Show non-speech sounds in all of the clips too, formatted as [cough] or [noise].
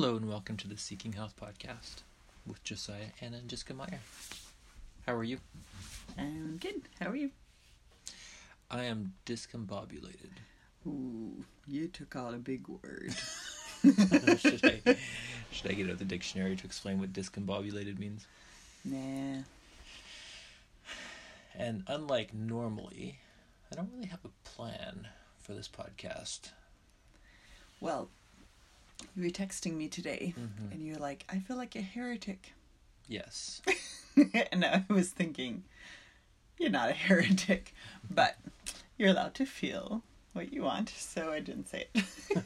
Hello and welcome to the Seeking Health podcast with Josiah, Anna, and Jessica Meyer. How are you? I'm good. How are you? I am discombobulated. Ooh, you took out a big word. [laughs] [laughs] should I should I get out the dictionary to explain what discombobulated means? Nah. And unlike normally, I don't really have a plan for this podcast. Well, you were texting me today, Mhm. and you're like, "I feel like a heretic," Yes. [laughs] and I was thinking, "You're not a heretic, but you're allowed to feel what you want." So I didn't say it. [laughs]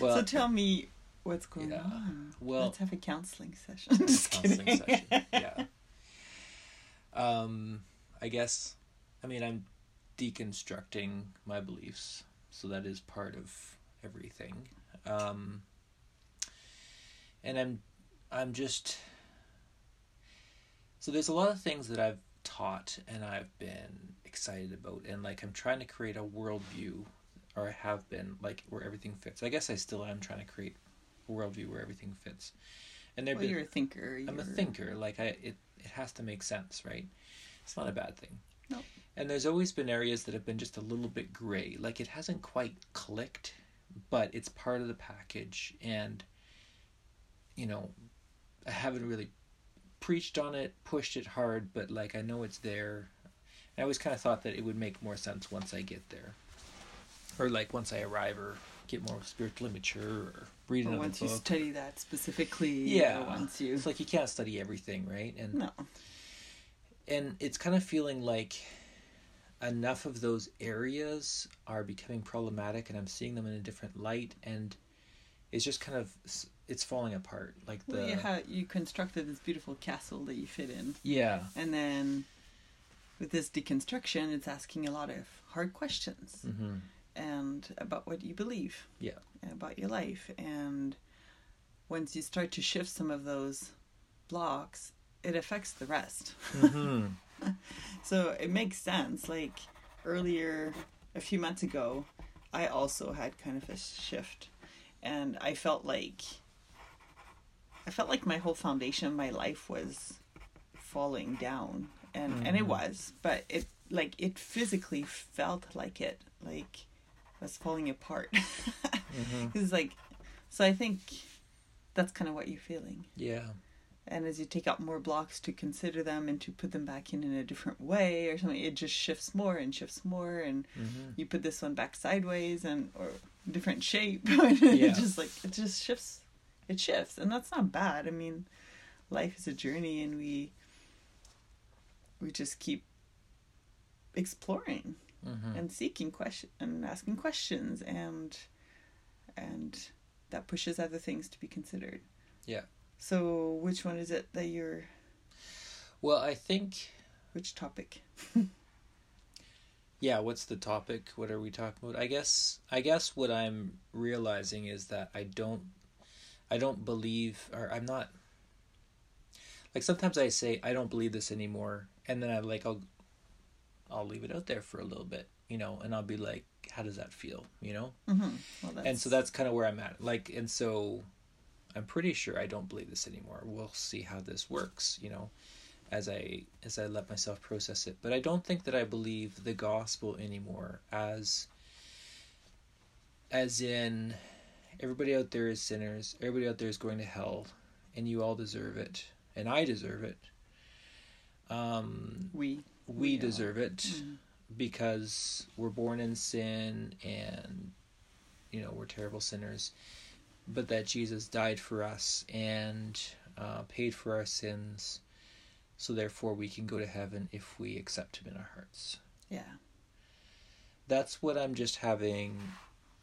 Well, so tell me what's going yeah. on. Well- let's have a counseling session. [laughs] Just counseling kidding. session. Yeah. Um, I guess, I mean, I'm deconstructing my beliefs, so that is part of everything. Um, and I'm, I'm just. So there's a lot of things that I've taught and I've been excited about, and like I'm trying to create a worldview, or I have been like where everything fits. I guess I still am trying to create a worldview where everything fits. And there Well, you're a thinker. I'm a thinker. Like I, it, it has to make sense, right? It's not a bad thing. No. And there's always been areas that have been just a little bit gray. Like it hasn't quite clicked, but it's part of the package. And, you know, I haven't really preached on it, pushed it hard, but like I know it's there. I always kind of thought that it would make more sense once I get there, or like once I arrive, or get more spiritually mature, or read Or another once you study that specifically. Yeah. Once you. It's like you can't study everything, right? And no. and it's kind of feeling like enough of those areas are becoming problematic and i'm seeing them in a different light and it's just kind of it's falling apart like the Well, you, ha- you constructed this beautiful castle that you fit in, yeah and then with this deconstruction, it's asking a lot of hard questions hmm and about what you believe, Yeah. and about your life. And once you start to shift some of those blocks, it affects the rest. hmm [laughs] [laughs] So it makes sense. Like earlier, a few months ago, I also had kind of a shift, and I felt like I felt like my whole foundation of my life was falling down, and and it Mhm. was, but it like it physically felt like it, like was falling apart. [laughs] hmm It's like, so I think that's kind of what you're feeling yeah and as you take out more blocks to consider them and to put them back in in a different way or something it just shifts more and shifts more and hmm you put this one back sideways and or different shape [laughs] Yeah. it just like it just shifts it shifts. And that's not bad. I mean life is a journey and we we just keep exploring hmm and seeking question and asking questions and and that pushes other things to be considered. Yeah. So which one is it that you're well i think which topic? [laughs] Yeah what's the topic? What are we talking about? I guess i guess what i'm realizing is that i don't i don't believe or i'm not like sometimes i say i don't believe this anymore and then i like i'll i'll leave it out there for a little bit you know and i'll be like how does that feel? You know? Mm-hmm. well, and so that's kind of where i'm at. Like and so i'm pretty sure i don't believe this anymore. We'll see how this works you know as i as i let myself process it. But i don't think that i believe the gospel anymore as as in everybody out there is sinners everybody out there is going to hell and you all deserve it and i deserve it. Um we we deserve it Mm. because we're born in sin and you know we're terrible sinners but that jesus died for us and uh, paid for our sins so therefore we can go to heaven if we accept him in our hearts. Yeah. That's what i'm just having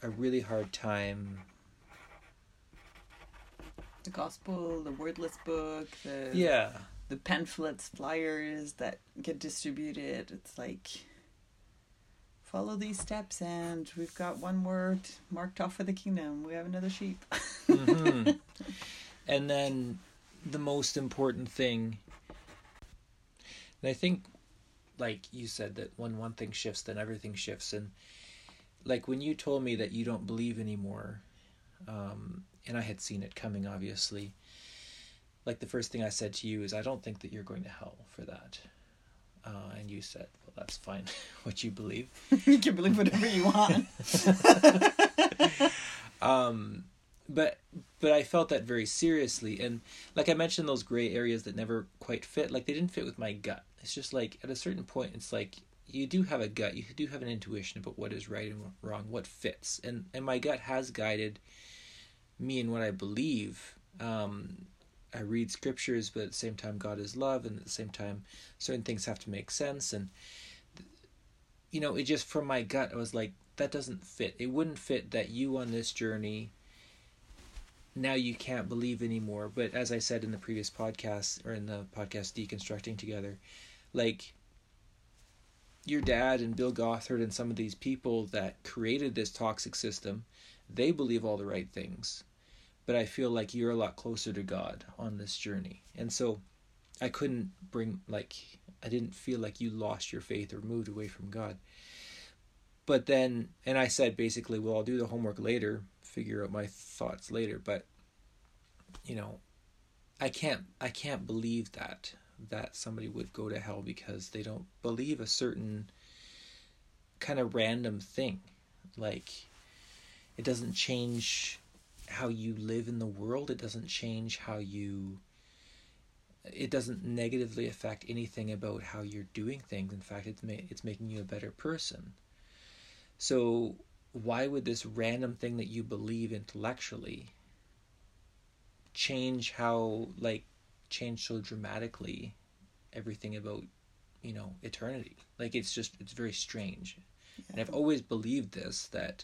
a really hard time the gospel the wordless book the yeah. the pamphlets flyers that get distributed. It's like follow these steps and we've got one word marked off for the kingdom we have another sheep hmm [laughs] and then the most important thing and i think like you said that when one thing shifts then everything shifts and like when you told me that you don't believe anymore um and I had seen it coming, obviously. Like the first thing I said to you is, I don't think that you're going to hell for that. Uh, and you said, that's fine, [laughs] what you believe. [laughs] you can believe whatever you want. [laughs] um, but but I felt that very seriously, and like I mentioned, those gray areas that never quite fit, like they didn't fit with my gut. It's just like at a certain point, it's like you do have a gut, you do have an intuition about what is right and wrong, what fits, and and my gut has guided me in what I believe. Um, I read scriptures, but at the same time, God is love, and at the same time, certain things have to make sense. And you know, it just from my gut, I was like, that doesn't fit. It wouldn't fit that you on this journey now you can't believe anymore. But as I said in the previous podcast or in the podcast deconstructing together, like your dad and Bill Gothard and some of these people that created this toxic system, they believe all the right things. But I feel like you're a lot closer to God on this journey. And so I couldn't bring like I didn't feel like you lost your faith or moved away from God. But then and I said basically, well, I'll do the homework later figure out my thoughts later. But you know i can't i can't believe that that somebody would go to hell because they don't believe a certain kind of random thing. Like it doesn't change how you live in the world. It doesn't change how you it doesn't negatively affect anything about how you're doing things. In fact it's ma- it's making you a better person. So why would this random thing that you believe intellectually change how like change so dramatically everything about you know eternity? Like it's just it's very strange. Yeah. and i've always believed this that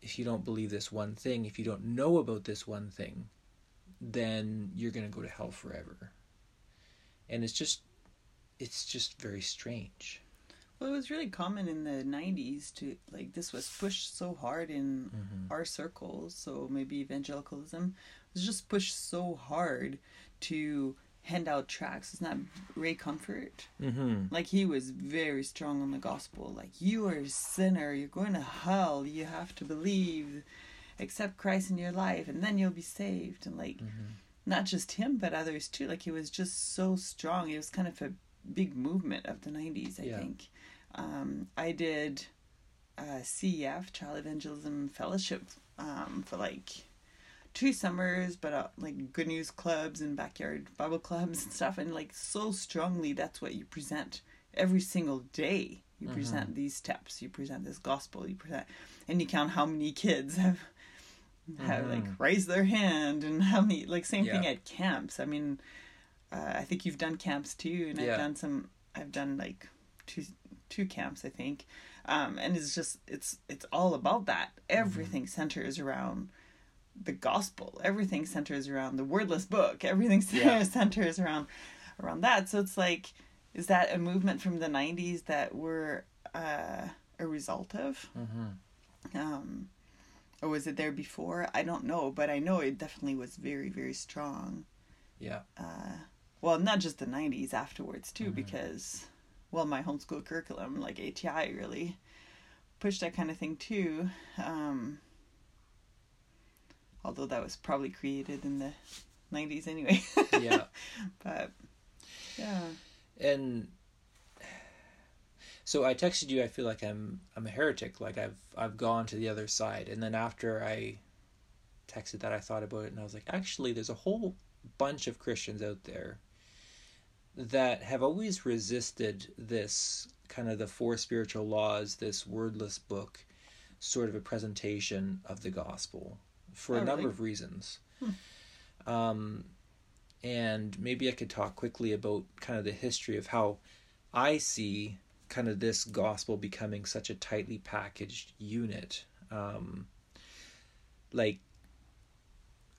if you don't believe this one thing if you don't know about this one thing then you're going to go to hell forever and it's just it's just very strange well, it was really common in the 90s to, like, this was pushed so hard in mm-hmm. our circles. So maybe evangelicalism was just pushed so hard to hand out tracts. It's not Ray Comfort. Mm-hmm. Like, he was very strong on the gospel. Like, you are a sinner. You're going to hell. You have to believe, accept Christ in your life, and then you'll be saved. And, like, mm-hmm. not just him, but others too. Like, he was just so strong. It was kind of a big movement of the 90s, I yeah. think um, I did a CEF, Child Evangelism Fellowship, um, for like two summers, but uh, like good news clubs and backyard Bible clubs and stuff. And like so strongly, that's what you present every single day. You mm-hmm. present these steps, you present this gospel, you present, and you count how many kids have have mm-hmm. like raise their hand and how many like same yeah. thing at camps. I mean, uh, I think you've done camps too, and yeah. I've done some. I've done like two two camps, I think. Um, and it's just it's it's all about that. Everything mm-hmm. centers around the gospel. Everything centers around the wordless book. Everything [laughs] yeah. centers around around that. So it's like, is that a movement from the '90s that we're uh, a result of? Mm-hmm. Um, or was it there before? I don't know, but I know it definitely was very very strong. Yeah. Uh, well, not just the '90s afterwards too, mm-hmm. because well, my homeschool curriculum, like ATI, really pushed that kind of thing too. Um, although that was probably created in the 90s anyway. yeah. [laughs] But yeah. And so I texted you I feel like I'm I'm a heretic, like I've I've gone to the other side. And then after I texted that I thought about it and I was like, actually there's a whole bunch of Christians out there that have always resisted this kind of the four spiritual laws, this wordless book, sort of a presentation of the gospel for oh, a number really? of reasons. Hmm. Um, and maybe I could talk quickly about kind of the history of how I see kind of this gospel becoming such a tightly packaged unit. Um, like,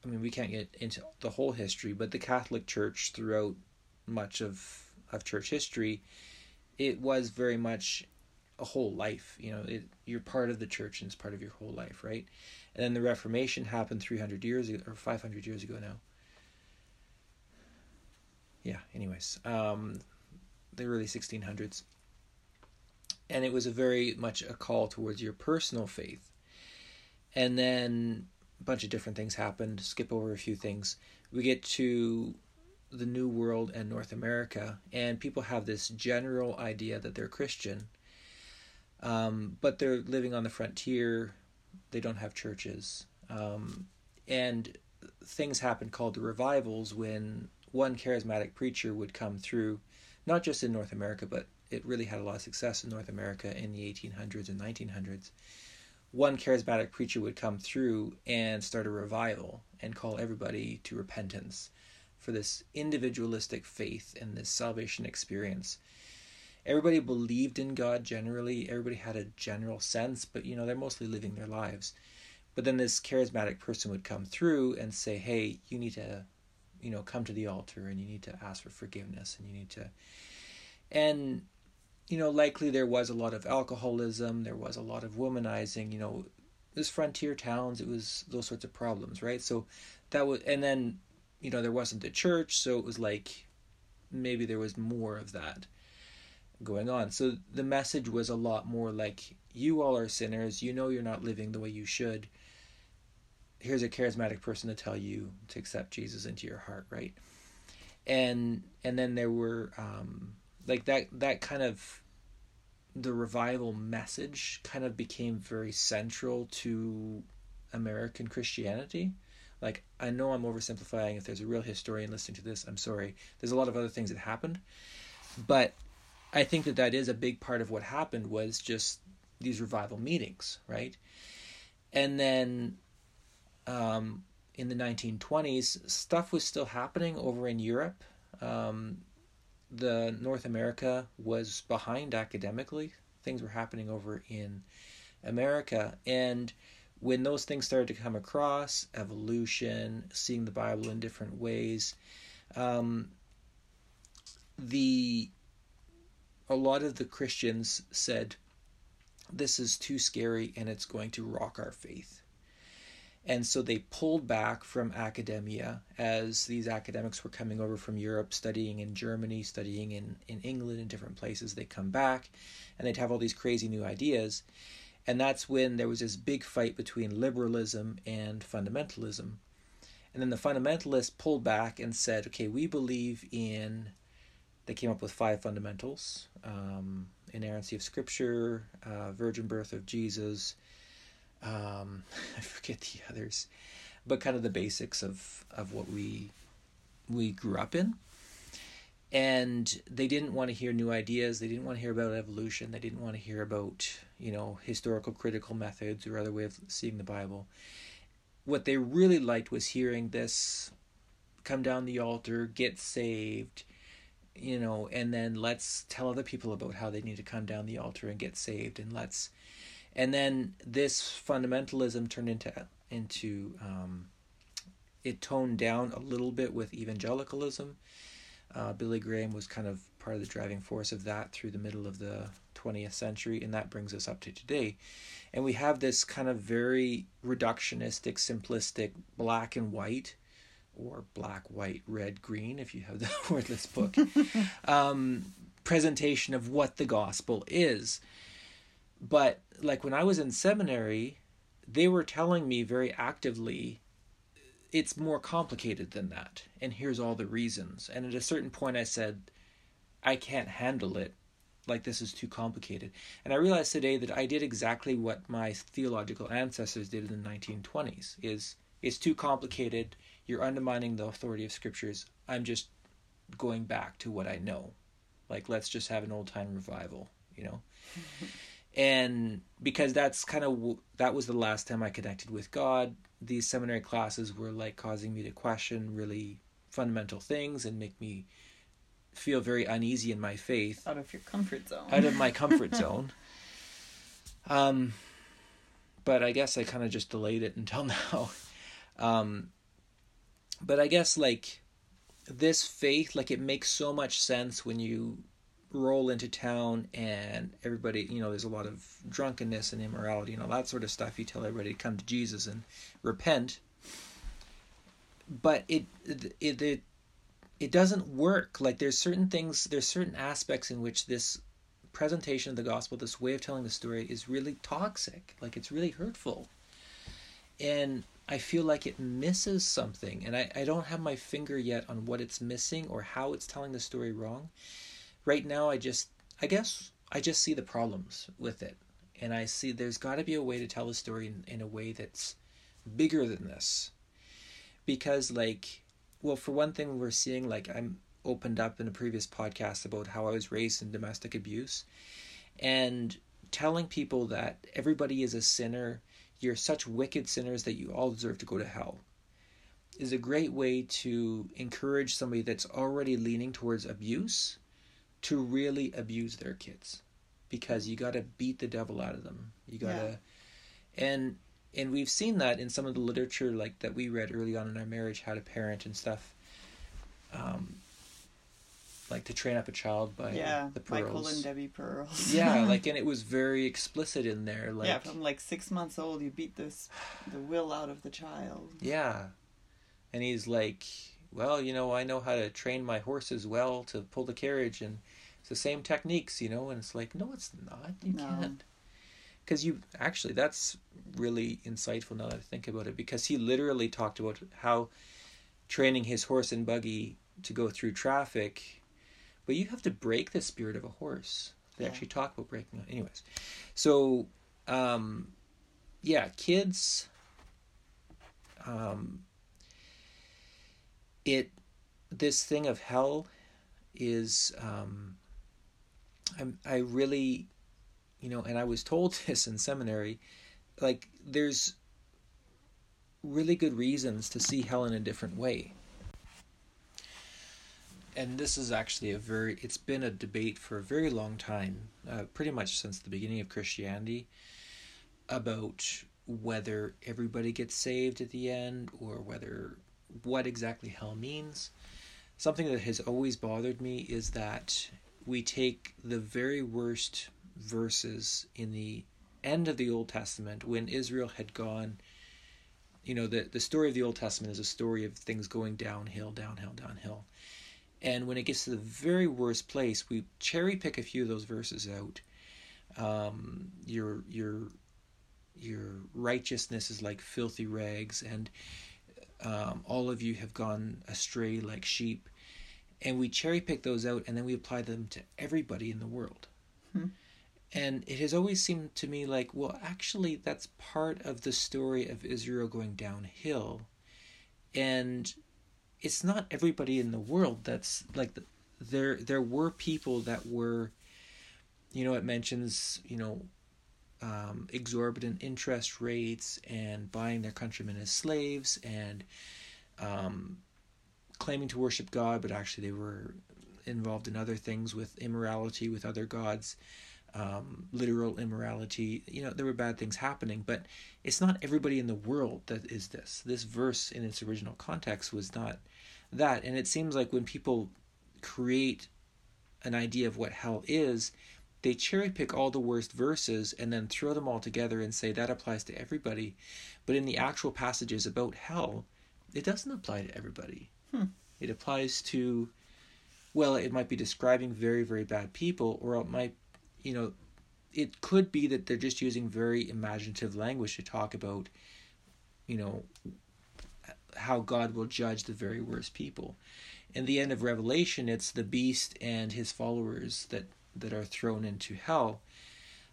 I mean, we can't get into the whole history, but the Catholic Church throughout much of of church history, it was very much a whole life. You know, it, you're part of the church and it's part of your whole life, right? And then the Reformation happened 300 years ago, or 500 years ago now. Yeah. Anyways, um, the early 1600s, and it was a very much a call towards your personal faith. And then a bunch of different things happened. Skip over a few things. We get to the New World and North America, and people have this general idea that they're Christian, um, but they're living on the frontier. They don't have churches, um, and things happen called the revivals when one charismatic preacher would come through, not just in North America, but it really had a lot of success in North America in the 1800s and 1900s. One charismatic preacher would come through and start a revival and call everybody to repentance for this individualistic faith and this salvation experience. Everybody believed in God generally, everybody had a general sense, but you know, they're mostly living their lives. But then this charismatic person would come through and say, "Hey, you need to, you know, come to the altar and you need to ask for forgiveness and you need to and you know, likely there was a lot of alcoholism, there was a lot of womanizing, you know, this frontier towns, it was those sorts of problems, right? So that was, and then, you know, there wasn't a church, so it was like maybe there was more of that going on. So the message was a lot more like, you all are sinners, you know you're not living the way you should. Here's a charismatic person to tell you to accept Jesus into your heart, right? And and then there were um, like that that kind of the revival message kind of became very central to American Christianity. Like I know I'm oversimplifying. If there's a real historian listening to this, I'm sorry. There's a lot of other things that happened, but I think that that is a big part of what happened was just these revival meetings, right? And then um, in the 1920s, stuff was still happening over in Europe. Um, the North America was behind academically. Things were happening over in America. And when those things started to come across, evolution, seeing the Bible in different ways, um, the a lot of the Christians said, This is too scary and it's going to rock our faith. And so they pulled back from academia as these academics were coming over from Europe, studying in Germany, studying in, in England, in different places. They come back and they'd have all these crazy new ideas. And that's when there was this big fight between liberalism and fundamentalism. And then the fundamentalists pulled back and said, okay, we believe in, they came up with five fundamentals um, inerrancy of Scripture, uh, virgin birth of Jesus, um, [laughs] I forget the others, but kind of the basics of of what we we grew up in. And they didn't want to hear new ideas. They didn't want to hear about evolution. They didn't want to hear about you know historical critical methods or other way of seeing the Bible. What they really liked was hearing this come down the altar, get saved, you know, and then let's tell other people about how they need to come down the altar and get saved, and let's and then this fundamentalism turned into into um, it toned down a little bit with evangelicalism. Uh, Billy Graham was kind of part of the driving force of that through the middle of the 20th century, and that brings us up to today. And we have this kind of very reductionistic, simplistic, black and white, or black, white, red, green, if you have the [laughs] wordless book, [laughs] um, presentation of what the gospel is. But like when I was in seminary, they were telling me very actively it's more complicated than that and here's all the reasons. And at a certain point i said i can't handle it. Like this is too complicated. And i realized today that i did exactly what my theological ancestors did in the 1920s is it's too complicated. You're undermining the authority of scriptures. I'm just going back to what i know. Like let's just have an old time revival you know [laughs] and because that's kind of that was the last time I connected with God. These seminary classes were like causing me to question really fundamental things and make me feel very uneasy in my faith. Out of your comfort zone. Out of my comfort [laughs] zone. Um, but I guess I kind of just delayed it until [laughs] now. Um, but I guess like this faith, like it makes so much sense when you roll into town and everybody, you know, there's a lot of drunkenness and immorality and all that sort of stuff. You tell everybody to come to Jesus and repent. But it it it it doesn't work. Like there's certain things, there's certain aspects in which this presentation of the gospel, this way of telling the story is really toxic. Like it's really hurtful. And I feel like it misses something, and I, I don't have my finger yet on what it's missing or how it's telling the story wrong. Right now, I just, I guess, I just see the problems with it, and I see there's got to be a way to tell the story in, in a way that's bigger than this, because like, well, for one thing, we're seeing like I'm opened up in a previous podcast about how I was raised in domestic abuse, and telling people that everybody is a sinner you're such wicked sinners that you all deserve to go to hell is a great way to encourage somebody that's already leaning towards abuse to really abuse their kids because you got to beat the devil out of them you got to yeah. and and we've seen that in some of the literature like that we read early on in our marriage how to parent and stuff um like to train up a child by yeah, the Pearls. Michael and Debi Pearls. [laughs] yeah, [laughs] like and it was very explicit in there. Like yeah, from like six months old, you beat this the will out of the child. Yeah, and he's like, well, you know, I know how to train my horses well to pull the carriage, and it's the same techniques, you know. And it's like, no, it's not. You no. can't. Because you actually, that's really insightful now that I think about it. Because he literally talked about how training his horse and buggy to go through traffic but you have to break the spirit of a horse. They yeah. actually talk about breaking. Anyways, so um, yeah, kids. Um, it this thing of hell is um, I I really, you know, and I was told [laughs] this in seminary, like there's really good reasons to see hell in a different way. And this is actually a very it's been a debate for a very long time uh, pretty much since the beginning of christianity about whether everybody gets saved at the end or whether what exactly hell means something that has always bothered me is that we take the very worst verses in the end of the old testament when israel had gone you know the, the story of the old testament is a story of things going downhill downhill downhill and when it gets to the very worst place, we cherry pick a few of those verses out. Um, your your your righteousness is like filthy rags, and um, all of you have gone astray like sheep. And we cherry pick those out, and then we apply them to everybody in the world. Hmm. And it has always seemed to me like, well, actually, that's part of the story of Israel going downhill. And it's not everybody in the world that's like the, there there were people that were you know it mentions you know um, exorbitant interest rates and buying their countrymen as slaves and um, claiming to worship God, but actually they were involved in other things with immorality with other gods, um, literal immorality. You know, there were bad things happening, but it's not everybody in the world that is this. This verse in its original context was not that. And it seems like when people create an idea of what hell is, they cherry pick all the worst verses and then throw them all together and say that applies to everybody. But in the actual passages about hell, it doesn't apply to everybody. Hmm. It applies to, well, it might be describing very, very bad people, or it might, you know, it could be that they're just using very imaginative language to talk about, you know, how God will judge the very worst people. In the end of Revelation, it's the beast and his followers that that are thrown into hell.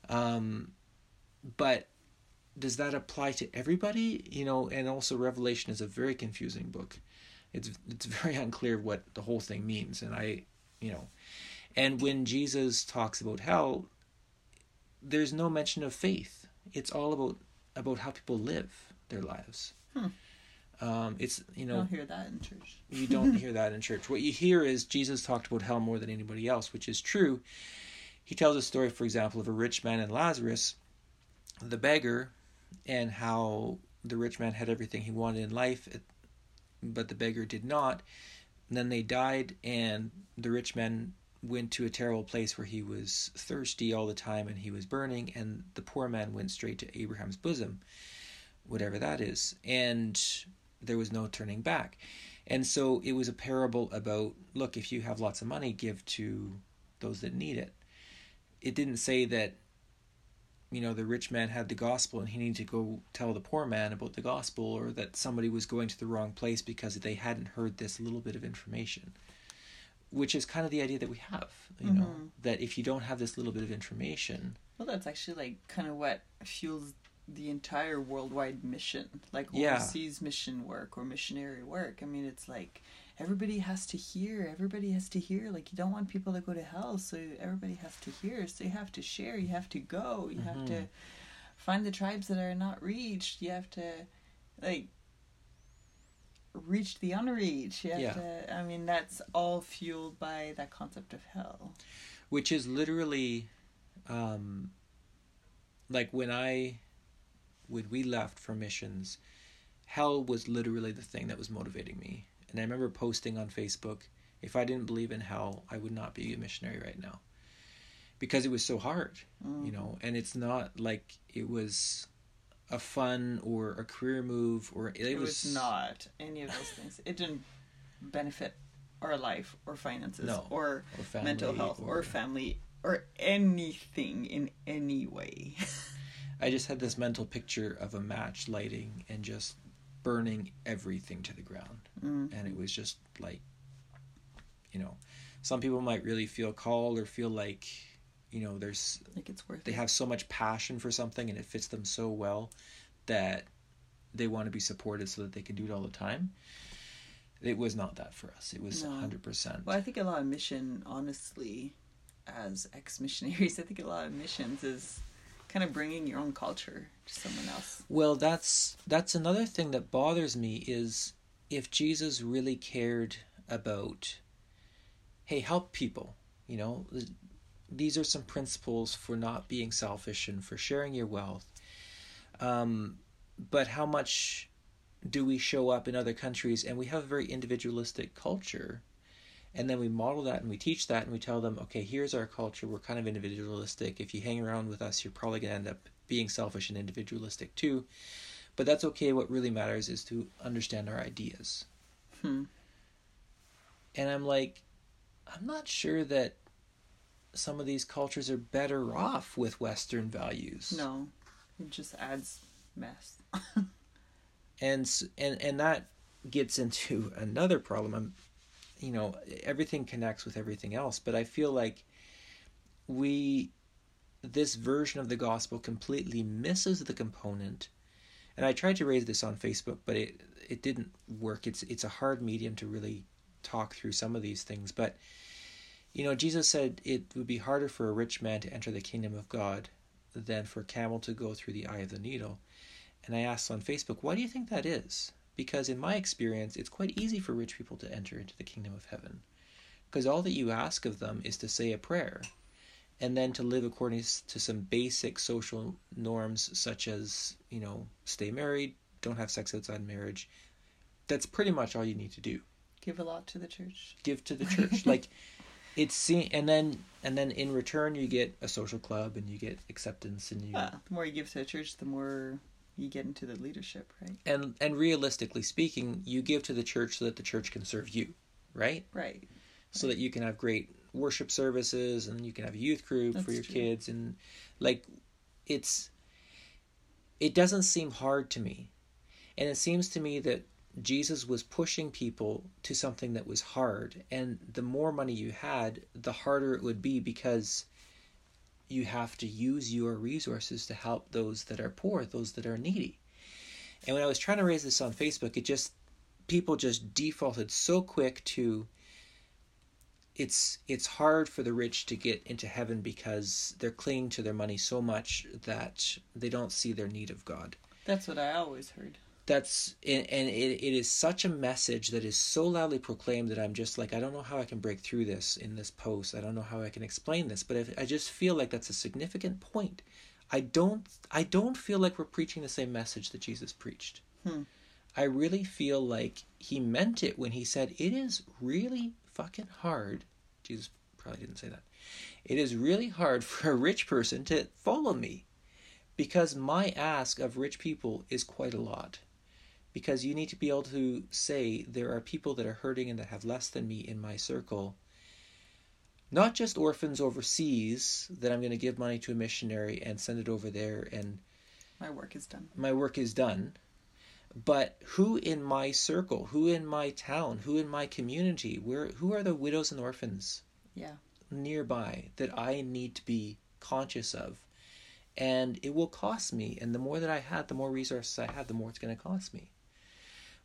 Um, but does that apply to everybody? You know, and also Revelation is a very confusing book. It's it's [laughs] very unclear what the whole thing means, and I, you know, and when Jesus talks about hell, there's no mention of faith. It's all about about how people live their lives. Hmm. Um, it's you know. You don't hear that in church. you don't [laughs] hear that in church. What you hear is Jesus talked about hell more than anybody else, which is true. He tells a story, for example, of a rich man and Lazarus, the beggar, and how the rich man had everything he wanted in life, but the beggar did not. And then they died, and the rich man went to a terrible place where he was thirsty all the time and he was burning, and the poor man went straight to Abraham's bosom, whatever that is. And there was no turning back. And so it was a parable about look, if you have lots of money, give to those that need it. It didn't say that you know the rich man had the gospel and he needed to go tell the poor man about the gospel or that somebody was going to the wrong place because they hadn't heard this little bit of information which is kind of the idea that we have you know Mhm. that if you don't have this little bit of information Well, that's actually like kind of what fuels the entire worldwide mission, like Yeah. overseas mission work or missionary work. I mean, it's like everybody has to hear. Everybody has to hear. Like you don't want people to go to hell, so everybody has to hear. So you have to share. You have to go. You have to Mhm. find the tribes that are not reached. You have to like reach the unreached. You have Yeah. to. I mean, that's all fueled by that concept of hell. which is literally um like when i when we left for missions hell was literally the thing that was motivating me and i remember posting on facebook if i didn't believe in hell i would not be a missionary right now because it was so hard Mm. you know and it's not like it was a fun or a career move or it, it was, was not any of those things. It didn't benefit our life or finances No. or or mental health or, family or anything in any way. [laughs] I just had this mental picture of a match lighting and just burning everything to the ground. Mm. And it was just like, you know, some people might really feel called or feel like, you know, there's Like it's worth they it. have so much passion for something and it fits them so well that they want to be supported so that they can do it all the time. It was not that for us. It was No. 100%. Well, I think a lot of mission, honestly, as ex missionaries, [laughs] I think a lot of missions is kind of bringing your own culture to someone else. Well, that's that's another thing that bothers me is if Jesus really cared about hey, help people, you know, these are some principles for not being selfish and for sharing your wealth. Um, but how much do we show up in other countries and we have a very individualistic culture and then we model that and we teach that and we tell them okay here's our culture. We're kind of individualistic. If you hang around with us you're probably going to end up being selfish and individualistic too. But that's okay. What really matters is to understand our ideas. Hmm. and i'm like i'm not sure that some of these cultures are better off with western values. No, it just adds mess. [laughs] and and and that gets into [laughs] another problem. I'm you know everything connects with everything else but i feel like we this version of the gospel completely misses the component. And i tried to raise this on facebook but it it didn't work. It's it's a hard medium to really talk through some of these things but you know jesus said it would be harder for a rich man to enter the kingdom of god than for a camel to go through the eye of the needle. And I asked on Facebook, why do you think that is? Because in my experience, it's quite easy for rich people to enter into the kingdom of heaven. Because all that you ask of them is to say a prayer and then to live according to some basic social norms, such as, you know, stay married, don't have sex outside marriage. That's pretty much all you need to do. Give a lot to the church. Give to the [laughs] church. like, it's seen, and then and then in return you get a social club and you get acceptance and you Well, the more you give to the church, the more you get into the leadership, right? and and realistically speaking, you give to the church so that the church can serve you, right? Right. So that you can have great worship services and you can have a youth group for your true. kids and like it's it doesn't seem hard to me. And it seems to me that Jesus was pushing people to something that was hard and the more money you had, the harder it would be because you have to use your resources to help those that are poor, those that are needy. And when I was trying to raise this on Facebook, it just people just defaulted so quick to it's it's hard for the rich to get into heaven because they're clinging to their money so much that they don't see their need of God. That's what I always heard. That's and and it, it is such a message that is so loudly proclaimed that I'm just like I don't know how I can break through this in this post. I don't know how I can explain this, but if, I just feel like that's a significant point. I don't I don't feel like we're preaching the same message that Jesus preached. Hmm. I really feel like he meant it when he said it is really fucking hard. Jesus probably didn't say that. It is really hard [laughs] for a rich person to follow me because my ask of rich people is quite a lot. Because you need to be able to say there are people that are hurting and that have less than me in my circle. not just orphans overseas that I'm going to give money to a missionary and send it over there and My work is done. my work is done, but who in my circle, who in my town, who in my community, where who are the widows and orphans Yeah. nearby that I need to be conscious of? And it will cost me, and the more that I have, the more resources I have, the more it's going to cost me.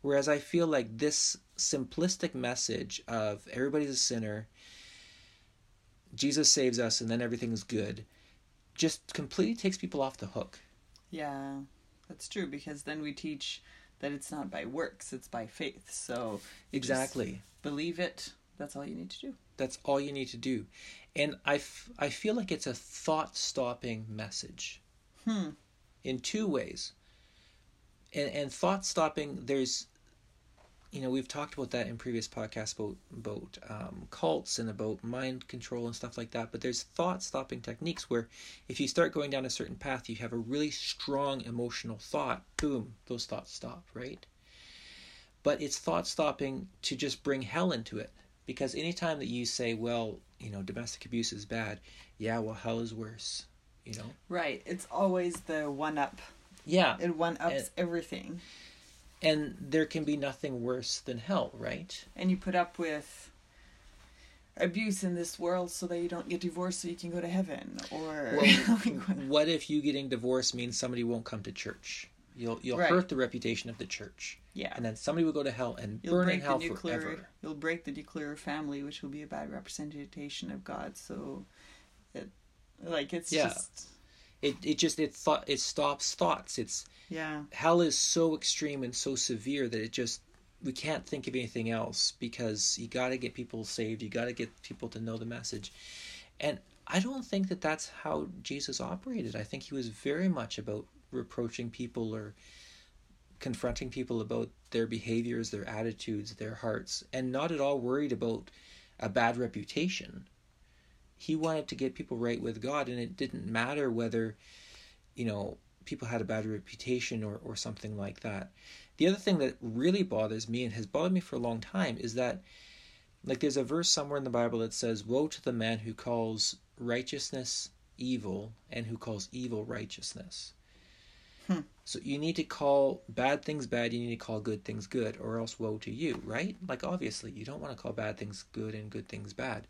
Whereas I feel like this simplistic message of everybody's a sinner, Jesus saves us, and then everything's good, just completely takes people off the hook. Yeah, that's true because then we teach that it's not by works, it's by faith. So Exactly. believe it. That's all you need to do. That's all you need to do. And I, f- I feel like it's a thought stopping message Hmm. in two ways. And, and thought stopping, there's, you know, we've talked about that in previous podcasts about, about um, cults and about mind control and stuff like that. But there's thought stopping techniques where if you start going down a certain path, you have a really strong emotional thought, boom, those thoughts stop, right? But it's thought stopping to just bring hell into it. Because anytime that you say, well, you know, domestic abuse is bad, yeah, well, hell is worse, you know? Right. It's always the one up. Yeah. It one ups everything. And there can be nothing worse than hell, right? And you put up with abuse in this world so that you don't get divorced so you can go to heaven or Well, [laughs] what- if you getting divorced means somebody won't come to church? You'll you'll Right. hurt the reputation of the church, yeah. and then somebody will go to hell and You'll burn in break the hell nuclear. forever. You'll break the nuclear family, which will be a bad representation of God. So, it like it's Yeah. just It it just it thought it stops thoughts. It's yeah, hell is so extreme and so severe that it just we can't think of anything else because you got to get people saved. You got to get people to know the message, and I don't think that that's how Jesus operated. I think he was very much about reproaching people or confronting people about their behaviors, their attitudes, their hearts, and not at all worried about a bad reputation. He wanted to get people right with God, and it didn't matter whether, you know, people had a bad reputation or, or something like that. The other thing that really bothers me and has bothered me for a long time is that, like, there's a verse somewhere in the Bible that says, Woe to the man who calls righteousness evil and who calls evil righteousness. Hmm. So you need to call bad things bad, you need to call good things good, or else woe to you, right? Like, obviously, you don't want to call bad things good and good things bad.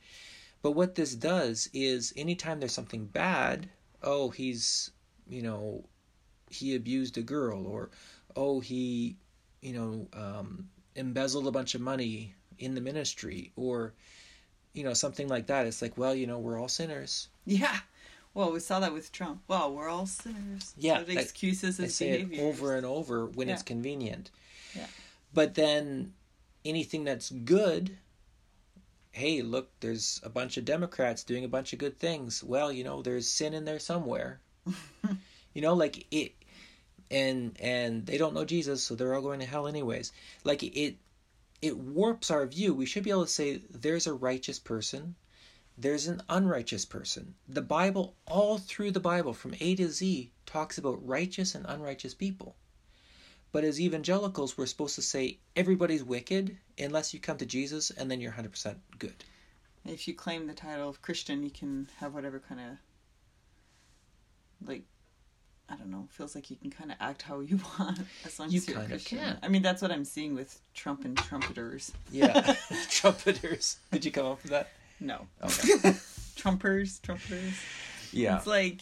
But what this does is anytime there's something bad, oh, he's, you know, he abused a girl, or oh, he, you know, um, embezzled a bunch of money in the ministry, or, you know, something like that. It's like, well, you know, we're all sinners. yeah. Well, we saw that with Trump. Well, we're all sinners. Yeah, so it I- excuses say it over and over when it's convenient. Yeah. But then anything that's good, hey, look, there's a bunch of Democrats doing a bunch of good things. Well, you know, there's sin in there somewhere. [laughs] you know, like it and and they don't know Jesus, so they're all going to hell anyways. Like it it warps our view. We should be able to say there's a righteous person, there's an unrighteous person. The Bible, all through the Bible, from A to Z, talks about righteous and unrighteous people. But as evangelicals, we're supposed to say everybody's wicked unless you come to Jesus and then you're 100% good. If you claim the title of Christian, you can have whatever kind of like I don't know, feels like you can kind of act how you [laughs] want as long You as you're a kind of Christian. can. I mean, that's what I'm seeing with Trump and trumpeters. Yeah. [laughs] [laughs] Trumpeters. Did you come up with that? No, Okay. trumpers, trumpeters. Yeah. It's like,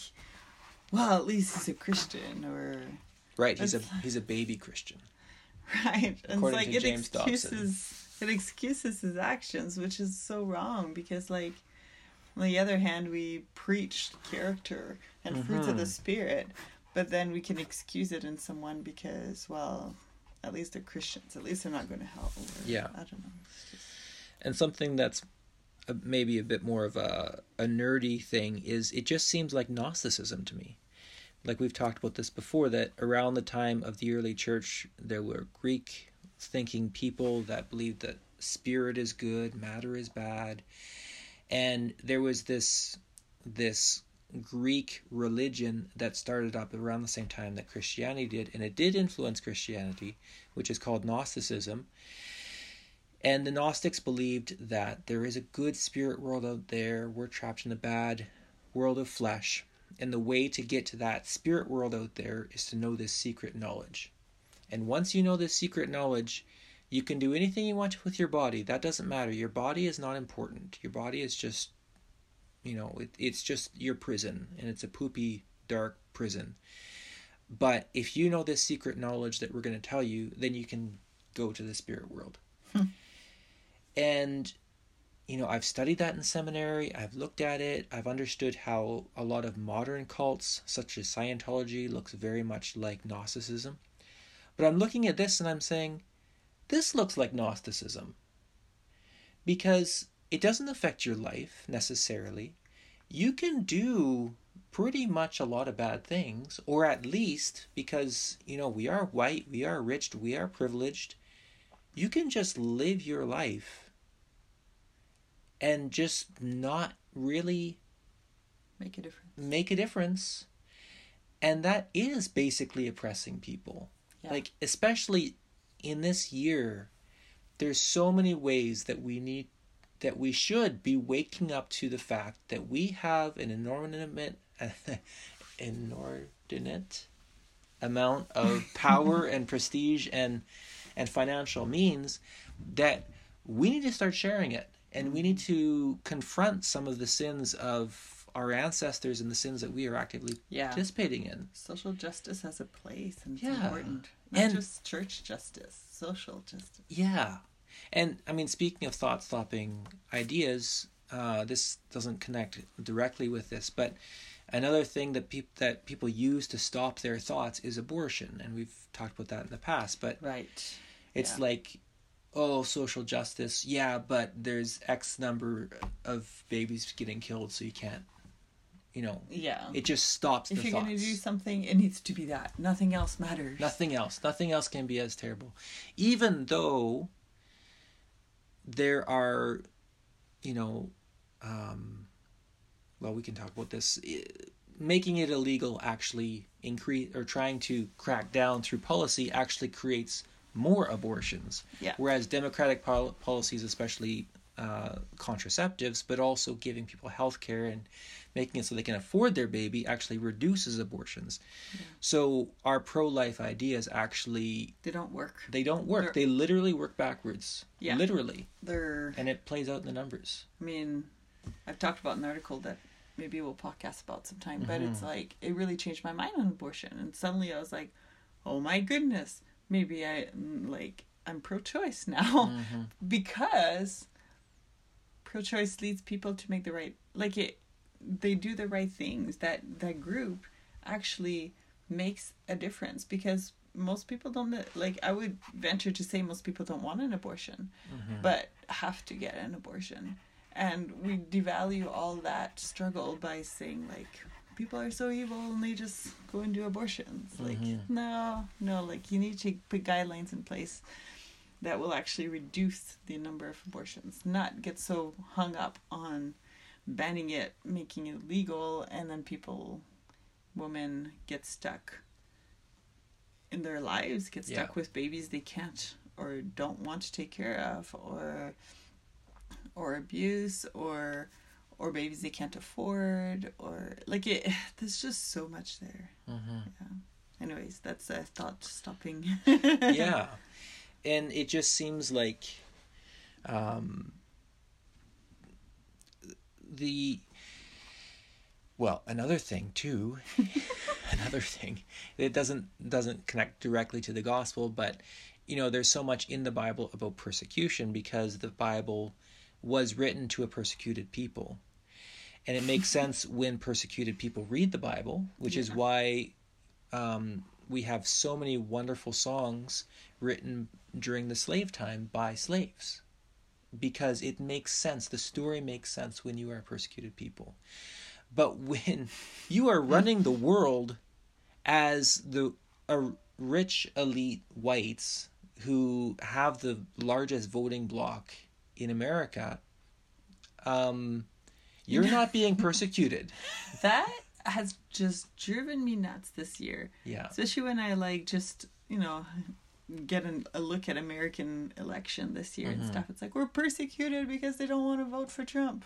well, at least he's a Christian, or Right. He's a It's- he's a baby Christian. [laughs] right. And According it's like to it James Dobson. excuses it excuses his actions, which is so wrong because like on the other hand we preach character and fruits of the Mhm. spirit, but then we can excuse it in someone because well, at least they're Christians. At least they're not going to hell. Or, Yeah. I don't know. Just, And something that's a, maybe a bit more of a, a nerdy thing is it just seems like Gnosticism to me. Like we've talked about this before, that around the time of the early church, there were Greek thinking people that believed that spirit is good, matter is bad. And there was this this Greek religion that started up around the same time that Christianity did, and it did influence Christianity, which is called Gnosticism And the Gnostics believed that there is a good spirit world out there. We're trapped in the bad world of flesh. And the way to get to that spirit world out there is to know this secret knowledge. And once you know this secret knowledge, you can do anything you want with your body. That doesn't matter. Your body is not important. Your body is just, you know, it, it's just your prison, and it's a poopy, dark prison. But if you know this secret knowledge that we're going to tell you, then you can go to the spirit world. Hmm. and you know, I've studied that in seminary, I've looked at it, I've understood how a lot of modern cults, such as Scientology, looks very much like Gnosticism. But I'm looking at this and I'm saying, this looks like Gnosticism. Because it doesn't affect your life necessarily. You can do pretty much a lot of bad things, or at least because, you know, we are white, we are rich, we are privileged. You can just live your life and just not really make a difference. Make a difference. And that is basically oppressing people. Yeah. Like especially in this year there's so many ways that we need that we should be waking up to the fact that we have an inordinate [laughs] inordinate amount of [laughs] power and prestige and and financial means that we need to start sharing it and we need to confront some of the sins of our ancestors and the sins that we are actively yeah. participating in. Social justice has a place and it's yeah. important. Not and, just church justice, social justice. Yeah. And I mean, speaking of thought stopping ideas, uh, this doesn't connect directly with this, but another thing that people that people use to stop their thoughts is abortion, and we've talked about that in the past. But right, it's yeah. like oh, social justice, yeah, but there's X number of babies getting killed, so you can't, you know. Yeah. It just stops. If you're going to do something, it needs to be that. Nothing else matters. Nothing else. Nothing else can be as terrible, even though there are, you know, um, well, we can talk about this. Making it illegal actually increase or trying to crack down through policy actually creates more abortions. Yeah. Whereas democratic pol- policies, especially uh, contraceptives, but also giving people health care and making it so they can afford their baby actually reduces abortions. Yeah. So our pro-life ideas actually they don't work. They don't work. They're, they literally work backwards. Yeah. Literally. They're and it plays out in the numbers. I mean, I've talked about an article that maybe we'll podcast about sometime, but mm-hmm. it's like it really changed my mind on abortion and suddenly I was like, "Oh my goodness, maybe I mm, like I'm pro-choice [laughs] now mm-hmm. because pro-choice leads people to make the right like it they do the right things that that group actually makes a difference because most people don't like i would venture to say most people don't want an abortion mm-hmm. but have to get an abortion and we devalue all that struggle by saying like people are so evil and they just go and do abortions. Like, mm-hmm. no, no, like you need to put guidelines in place that will actually reduce the number of abortions, not get so hung up on banning it, making it legal, and then people, women, get stuck in their lives, get stuck yeah. with babies they can't or don't want to take care of, or or abuse, or or babies they can't afford or like it [laughs] there's just so much there. Mm-hmm. yeah. Anyways that's a thought stopping. [laughs] Yeah. And it just seems like um the well another thing too. [laughs] Another thing. It doesn't doesn't connect directly to the gospel but you know there's so much in the bible about persecution because the bible was written to a persecuted people and it makes sense when persecuted people read the Bible, which yeah. is why um, we have so many wonderful songs written during the slave time by slaves, because it makes sense. The story makes sense when you are a persecuted people, but when [laughs] you are running the world as the a rich elite whites who have the largest voting bloc in America. Um, you're not being persecuted. [laughs] that has just driven me nuts this year. Yeah. Especially when I like just, you know, get an, a look at American election this year and Mhm. stuff, it's like we're persecuted because they don't want to vote for Trump.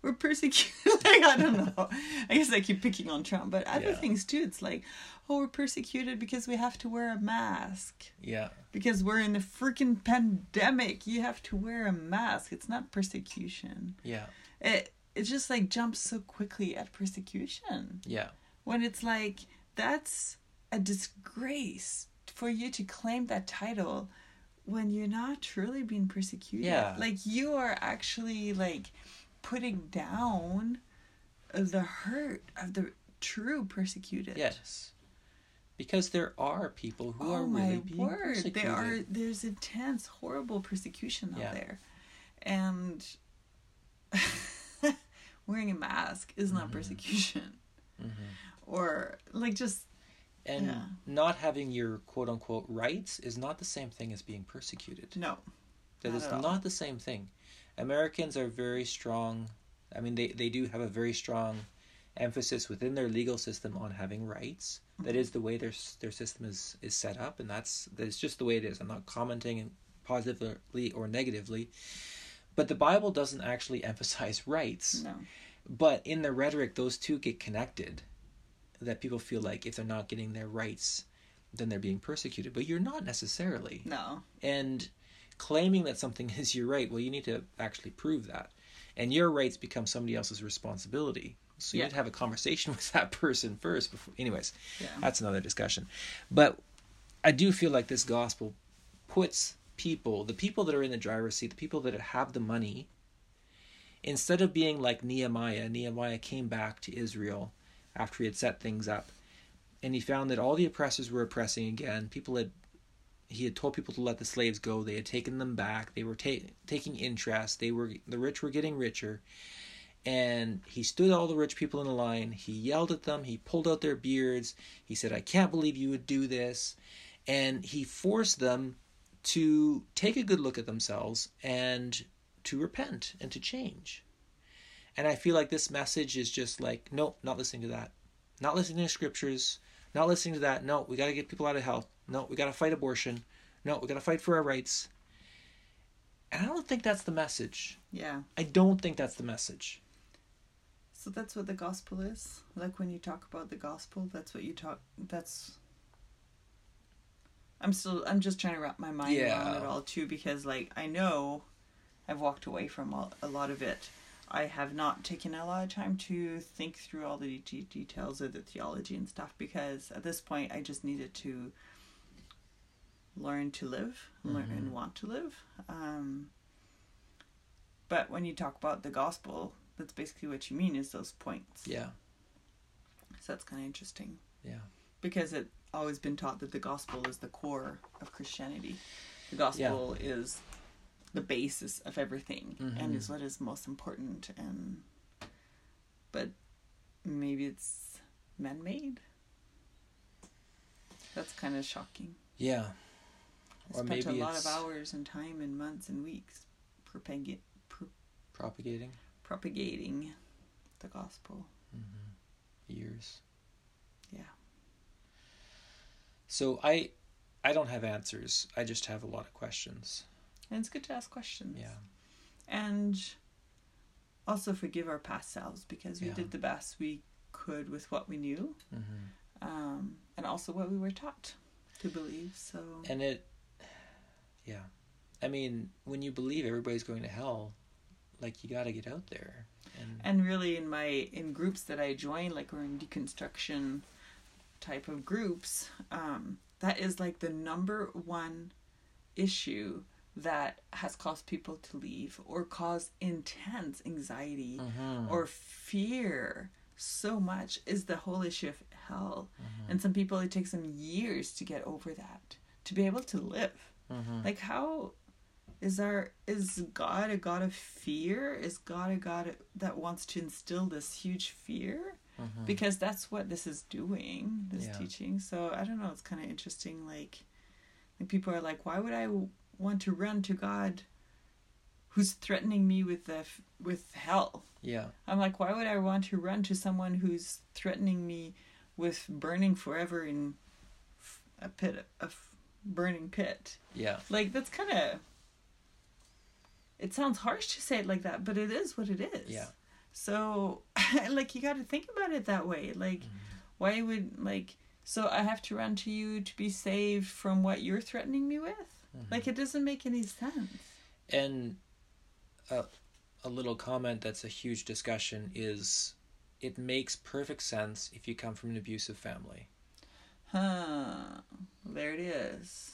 We're persecuted. [laughs] like I don't know. I guess I keep picking on Trump, but other Yeah. things too. It's like, oh, we're persecuted because we have to wear a mask Yeah. because we're in a freaking pandemic. You have to wear a mask. It's not persecution. Yeah. It it just like jumps so quickly at persecution Yeah. when it's like that's a disgrace for you to claim that title when you're not truly being persecuted. Yeah. Like you are actually like putting down the hurt of the true persecuted. Yes. Because there are people who oh are really being word! persecuted. There are there's intense, horrible persecution out Yeah. there, and [laughs] wearing a mask is not Mhm. persecution, Mhm. or like just And Yeah. not having your quote unquote rights is not the same thing as being persecuted. no. That Not is at all. not the same thing. Americans are very strong. I mean, they, they do have a very strong emphasis within their legal system on having rights. That is the way their their system is, is set up, and that's that's just the way it is. I'm not commenting positively or negatively, but the Bible doesn't actually [laughs] emphasize rights. No. But in the rhetoric, those two get connected. That people feel like if they're not getting their rights, then they're being persecuted. But you're not necessarily No. and claiming that something [laughs] is your right well you need to actually prove that and your rights become somebody else's responsibility so you Yeah. need to have a conversation [laughs] with that person first before anyways Yeah. that's another discussion but i do feel like this gospel puts people the people that are in the driver's seat the people that have the money instead of being like nehemiah nehemiah came back to israel after he had set things up and he found that all the oppressors were oppressing again. People had he had told people to let the slaves go. They had taken them back. They were ta- taking interest. They were the rich were getting richer. And he stood all the rich people in a line. He yelled at them. He pulled out their beards. He said i can't believe you would do this. And he forced them to take a good look at themselves and to repent and to change and i feel like this message is just like nope not listening to that not listening to scriptures not listening to that no we got to get people out of hell no we got to fight abortion no we got to fight for our rights and i don't think that's the message Yeah. i don't think that's the message So that's what the gospel is. Like when you talk about the gospel, that's what you talk. That's. I'm still. I'm just trying to wrap my mind around it all too, because like I know, I've walked away from all, a lot of it. I have not taken a lot of time to think through all the de- details of the theology and stuff because at this point I just needed to learn to live, learn Mhm. and want to live. Um, but when you talk about the gospel, that's basically what you mean is those points. yeah So that's kind of interesting yeah because it always been taught that the gospel is the core of Christianity. The gospel is the basis of everything and Mhm. is what is most important and but maybe it's man-made. That's kind of shocking. yeah I Or spent a lot of hours and time and months and weeks propag- pro- propagating propagating the gospel. years Yeah. So i i don't have answers. I just have a lot of questions. And it's good to ask questions. yeah. And also forgive our past selves because we Yeah. did the best we could with what we knew hmm um, and also what we were taught to believe so. And it yeah. I mean when you believe everybody's going to hell like you got to get out there. And and really in my in groups that i join like we're in deconstruction type of groups um, that is like the number one issue that has caused people to leave or caused intense anxiety Mhm. or fear so much is the whole issue of hell. Mhm. And some people, it takes them years to get over that, to be able to live. Mhm. Like, how is our is God a God of fear? Is God a God that wants to instill this huge fear? Mhm. Because that's what this is doing, this Yeah. teaching. So I don't know. It's kind of interesting. Like, like people are like, why would I w- want to run to God, who's threatening me with the f- with hell? yeah I'm like, why would I want to run to someone who's threatening me with burning forever in f- a pit of burning pit. Yeah. Like that's kind of. It sounds harsh to say it like that, but it is what it is. Yeah. So, [laughs] like, you got to think about it that way. Like, Mm-hmm. why would like? So I have to run to you to be saved from what you're threatening me with. Mm-hmm. Like, it doesn't make any sense. And a, a little comment that's a huge discussion is it makes perfect sense if you come from an abusive family. Huh. There it is.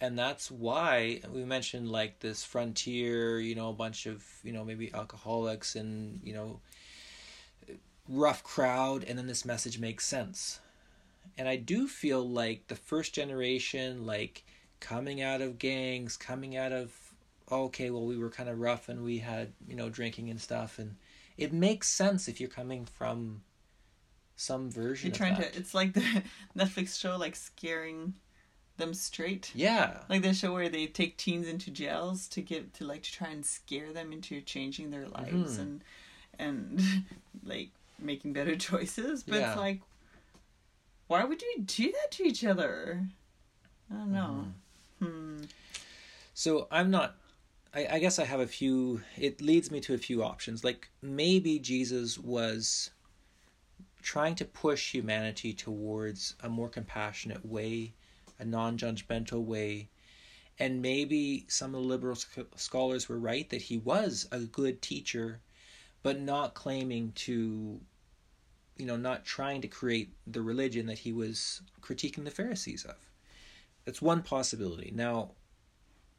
And that's why we mentioned like this frontier, you know, a bunch of, you know, maybe alcoholics and, you know, rough crowd, and then this message makes sense. And I do feel like the first generation, like coming out of gangs, coming out of, okay, well, we were kind of rough and we had, you know, drinking and stuff. And it makes sense if you're coming from some version You're of trying that. to. It's like the [laughs] Netflix show, like scaring them straight. Yeah. Like the show where they take teens into jails to get to like to try and scare them into changing their lives Mhm. and and [laughs] like making better [laughs] choices. But Yeah. it's like, why would you do that to each other? I don't know. Hmm. So I'm not. I, I guess I have a few. It leads me to a few options. Like maybe Jesus was trying to push humanity towards a more compassionate way, a non-judgmental way, and maybe some of the liberal sc- scholars were right that he was a good teacher, but not claiming to, you know, not trying to create the religion that he was critiquing the Pharisees of. That's one possibility. Now,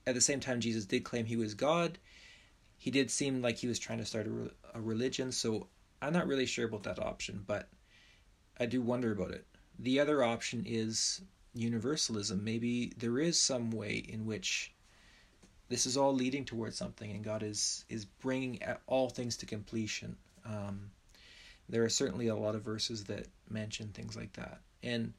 at the same time, Jesus did claim he was God. He did seem like he was trying to start a, a religion, so I'm not really sure about that option, but I do wonder about it. The other option is universalism. Maybe there is some way in which this is all leading towards something, and God is is bringing all things to completion. Um, there are certainly a lot of verses that mention things like that, and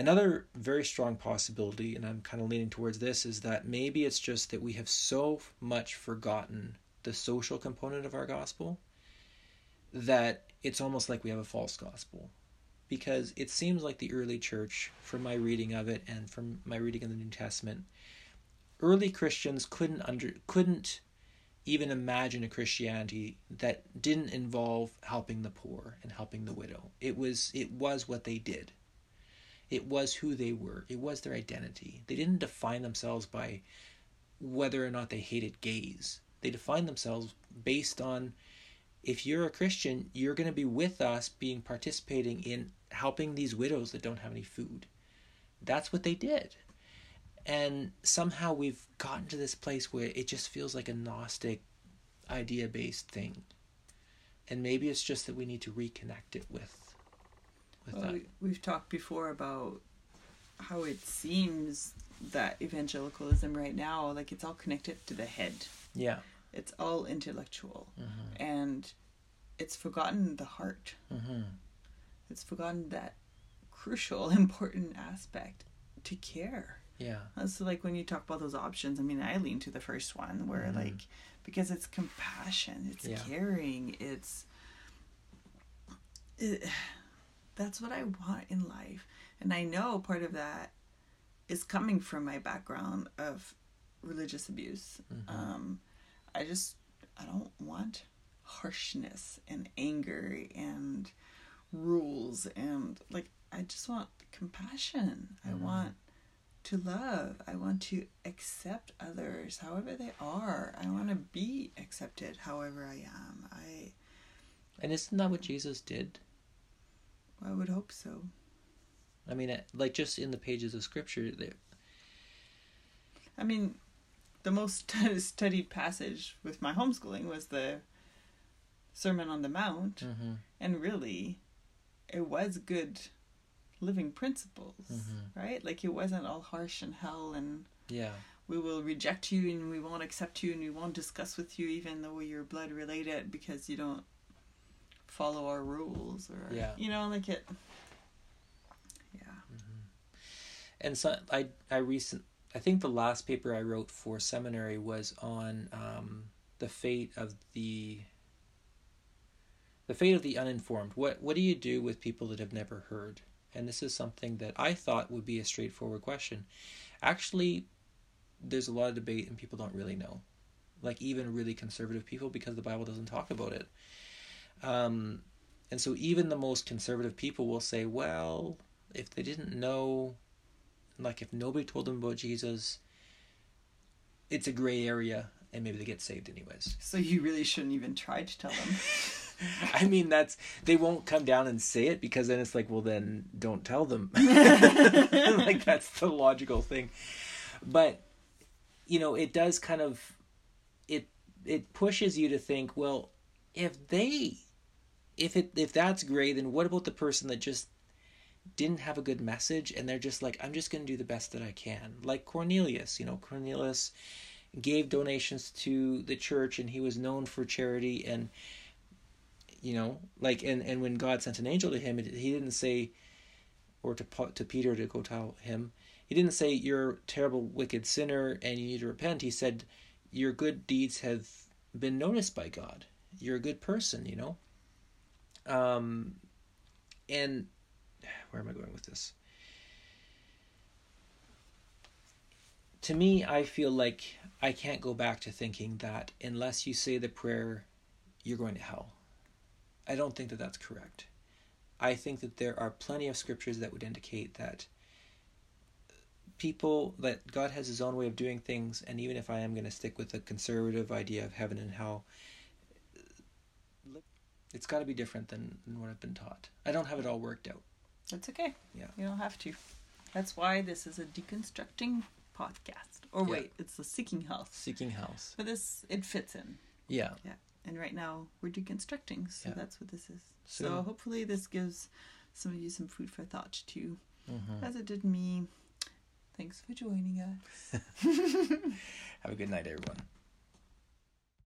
Another very strong possibility, and I'm kind of leaning towards this, is that maybe it's just that we have so much forgotten the social component of our gospel that it's almost like we have a false gospel. Because it seems like the early church, from my reading of it and from my reading of the New Testament, early Christians couldn't under couldn't even imagine a Christianity that didn't involve helping the poor and helping the widow. It was it was what they did. It was who they were. It was their identity. They didn't define themselves by whether or not they hated gays. They defined themselves based on if you're a Christian, you're going to be with us being participating in helping these widows that don't have any food. That's what they did. And somehow we've gotten to this place where it just feels like a Gnostic idea based thing. And maybe it's just that we need to reconnect it with with Well, that. we, we've talked before about how it seems that evangelicalism right now, like it's all connected to the head. Yeah. It's all intellectual, Mm-hmm. and it's forgotten the heart. Mm-hmm. It's forgotten that crucial, [laughs] important aspect to care. Yeah. And so, like when you talk about those options, I mean, I lean to the first one where, Mhm. like, because it's compassion, it's Yeah. caring, it's. It, [sighs] that's what I want in life. And I know part of that is coming from my background of religious abuse. Mhm. Um, I just, I don't want harshness and anger and rules and like I just want compassion. I Mhm. want to love. I want to accept others however they are. I want to be accepted however I am. I And isn't that what Jesus did? I would hope so. I mean, like just in the pages of Scripture, there. I mean, the most [laughs] studied passage with my homeschooling was the Sermon on the Mount, Mm-hmm. and really, it was good living principles, Mhm. right? Like it wasn't all harsh and hell, and Yeah. we will reject you, and we won't accept you, and we won't discuss with you, even though you're blood related, because you don't follow our rules, or Yeah. you know, like it. Yeah. And so I I recent I think the last paper I wrote for seminary was on um, the fate of the the fate of the uninformed. What what do you do with people that have never heard? and this is something that I thought would be a straightforward question. Actually, there's a lot of debate and people don't really know. Like even really conservative people because the Bible doesn't talk about it. Um, and so even the most conservative people will say, well, if they didn't know, like if nobody told them about Jesus, it's a gray area and maybe they get saved anyways. So you really shouldn't even try to tell them. [laughs] [laughs] I mean, that's they won't come down and say it because then it's like, well, then don't tell them. [laughs] like that's the logical thing. But you know, it does kind of it it pushes you to think, well, if they if it if that's great, then what about the person that just didn't have a good message and they're just like, I'm just going to do the best that I can. Like Cornelius, you know, Cornelius gave donations to the church and he was known for charity and you know like and and when god sent an angel to him he didn't say or to to peter to go tell him he didn't say you're a terrible wicked sinner and you need to repent. He said your good deeds have been noticed by god. You're a good person you know? Um and where am i going with this? To me i feel like i can't go back to thinking that unless you say the prayer you're going to hell I don't think that that's correct. I think that there are plenty of scriptures that would indicate that people that God has his own way of doing things and even if I am going to stick with the conservative idea of heaven and hell it's got to be different than, than what I've been taught. I don't have it all worked out. That's okay. Yeah. You don't have to. That's why this is a deconstructing podcast. Or Yeah. wait, it's the seeking health. Seeking house. But this it fits in. Yeah. Yeah. And right now we're deconstructing, so Yeah. that's what this is. So- So, hopefully this gives some of you some food for thought too, Mhm. as it did me. Thanks for joining us. [laughs] Have a good night everyone.